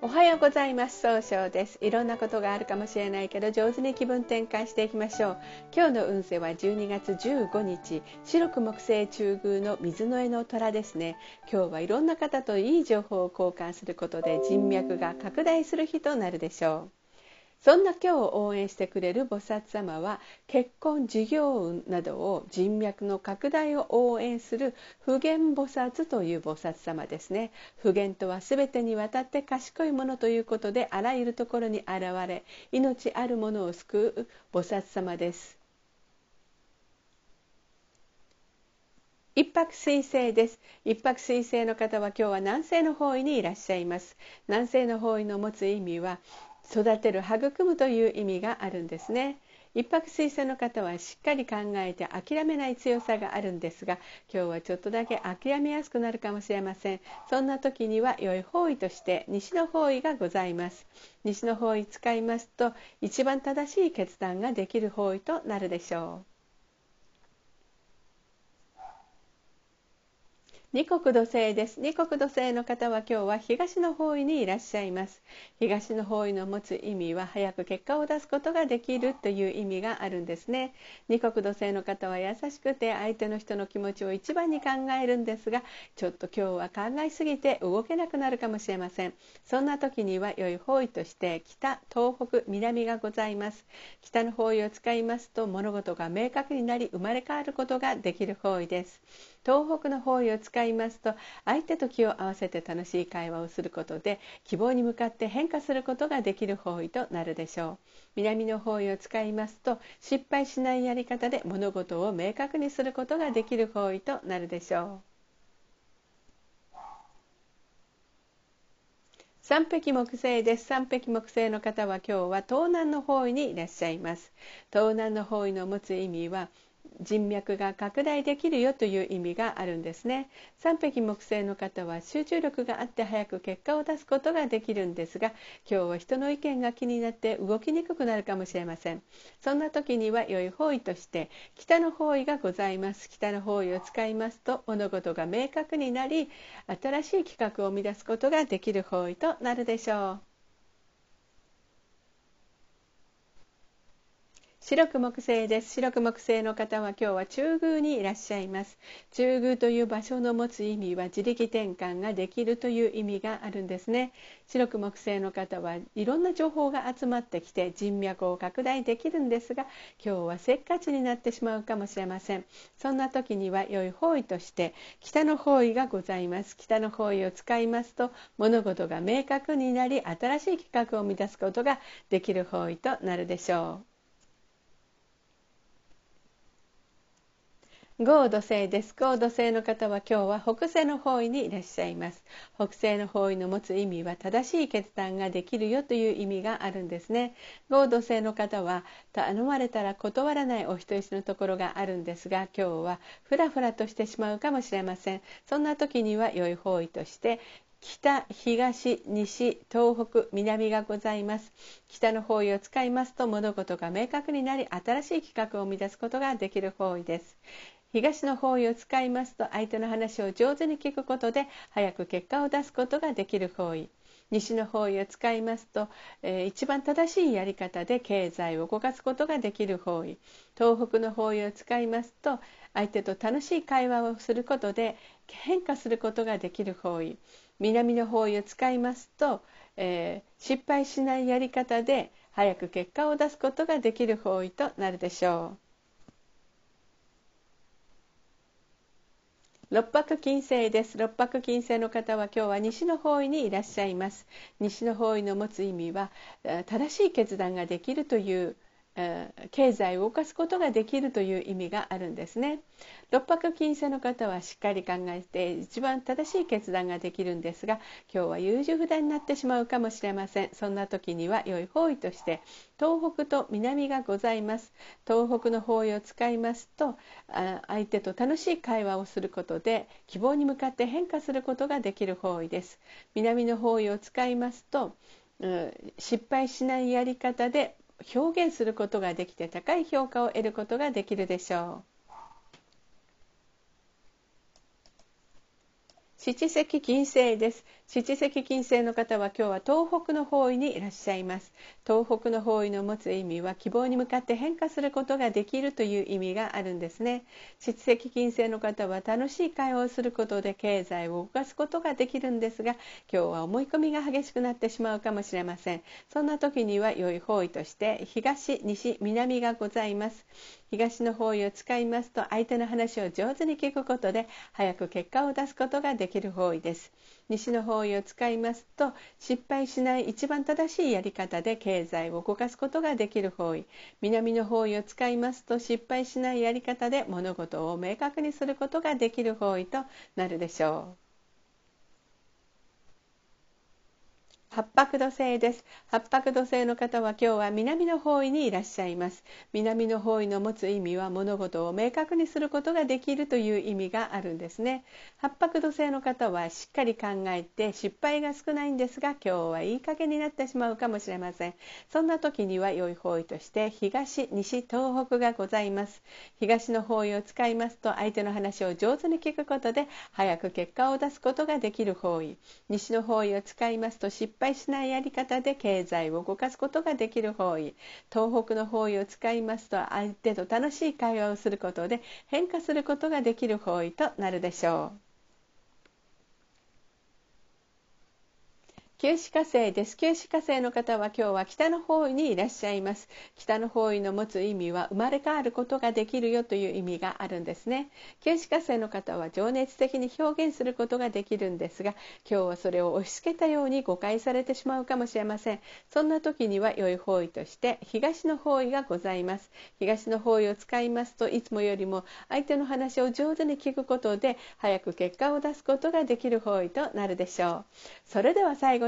おはようございます。総称です。いろんなことがあるかもしれないけど上手に気分転換していきましょう。今日の運勢は12月15日。白く木星中宮の水の絵の虎ですね。今日はいろんな方といい情報を交換することで人脈が拡大する日となるでしょう。そんな今日を応援してくれる菩薩様は結婚事業運などを人脈の拡大を応援する普賢菩薩という菩薩様ですね。普賢とは全てにわたって賢いものということであらゆるところに現れ命あるものを救う菩薩様です。一泊水星です。一泊水星の方は今日は南西の方位にいらっしゃいます。南西の方位の持つ意味は育てる育むという意味があるんですね。一泊水星の方はしっかり考えて諦めない強さがあるんですが今日はちょっとだけ諦めやすくなるかもしれません。そんな時には良い方位として西の方位がございます。西の方位使いますと一番正しい決断ができる方位となるでしょう。二国土星です。二国土星の方は今日は東の方位にいらっしゃいます。東の方位の持つ意味は早く結果を出すことができるという意味があるんですね。二国土星の方は優しくて相手の人の気持ちを一番に考えるんですがちょっと今日は考えすぎて動けなくなるかもしれません。そんな時には良い方位として北東北南がございます。北の方位を使いますと物事が明確になり生まれ変わることができる方位です。東北の方位を使いますと相手と気を合わせて楽しい会話をすることで希望に向かって変化することができる方位となるでしょう。南の方位を使いますと失敗しないやり方で物事を明確にすることができる方位となるでしょう。三匹木星です。三匹木星の方は今日は東南の方位にいらっしゃいます。東南の方位の持つ意味は人脈が拡大できるよという意味があるんですね。三匹木星の方は集中力があって早く結果を出すことができるんですが今日は人の意見が気になって動きにくくなるかもしれません。そんな時には良い方位として北の方位がございます。北の方位を使いますと物事が明確になり新しい企画を生み出すことができる方位となるでしょう。白く木星です。白く木星の方は今日は中宮にいらっしゃいます。中宮という場所の持つ意味は自力転換ができるという意味があるんですね。白く木星の方はいろんな情報が集まってきて人脈を拡大できるんですが今日はせっかちになってしまうかもしれません。そんな時には良い方位として北の方位がございます。北の方位を使いますと物事が明確になり新しい企画を生み出すことができる方位となるでしょう。合土星です。合土星の方は今日は北西の方位にいらっしゃいます。北西の方位の持つ意味は正しい決断ができるよという意味があるんですね。合土星の方は頼まれたら断らないお人よしのところがあるんですが今日はフラフラとしてしまうかもしれません。そんな時には良い方位として北東西東北南がございます。北の方位を使いますと物事が明確になり新しい企画を生み出すことができる方位です。東の方位を使いますと相手の話を上手に聞くことで早く結果を出すことができる方位。西の方位を使いますと、えー、一番正しいやり方で経済を動かすことができる方位。東北の方位を使いますと相手と楽しい会話をすることで変化することができる方位。南の方位を使いますと、えー、失敗しないやり方で早く結果を出すことができる方位となるでしょう。六白金星です。六白金星の方は今日は西の方位にいらっしゃいます。西の方位の持つ意味は正しい決断ができるという経済を動かすことができるという意味があるんですね。六白金星の方はしっかり考えて一番正しい決断ができるんですが今日は優柔不断になってしまうかもしれません。そんな時には良い方位として東北と南がございます。東北の方位を使いますと相手と楽しい会話をすることで希望に向かって変化することができる方位です。南の方位を使いますと失敗しないやり方で表現することができて高い評価を得ることができるでしょう。七石金星です。七石金星の方は今日は東北の方位にいらっしゃいます。東北の方位の持つ意味は希望に向かって変化することができるという意味があるんですね。七石金星の方は楽しい会話をすることで経済を動かすことができるんですが今日は思い込みが激しくなってしまうかもしれません。そんな時には良い方位として東西南がございます。東の方位を使いますと相手の話を上手に聞くことで早く結果を出すことができる方位です。西の方位を使いますと失敗しない一番正しいやり方で経済を動かすことができる方位。南の方位を使いますと失敗しないやり方で物事を明確にすることができる方位となるでしょう。八白土星です。八白土星の方は今日は南の方位にいらっしゃいます。南の方位の持つ意味は物事を明確にすることができるという意味があるんですね。八白土星の方はしっかり考えて失敗が少ないんですが今日はいい加減になってしまうかもしれません。そんな時には良い方位として東西東北がございます。東の方位を使いますと相手の話を上手に聞くことで早く結果を出すことができる方位。西の方位を使いますと失敗敗しないやり方で経済を動かすことができる方位東北の方位を使いますと相手と楽しい会話をすることで変化することができる方位となるでしょう。九死火星です。九死火星の方は今日は北の方位にいらっしゃいます。北の方位の持つ意味は生まれ変わることができるよという意味があるんですね。九死火星の方は情熱的に表現することができるんですが今日はそれを押し付けたように誤解されてしまうかもしれません。そんな時には良い方位として東の方位がございます。東の方位を使いますといつもよりも相手の話を上手に聞くことで早く結果を出すことができる方位となるでしょう。それでは最後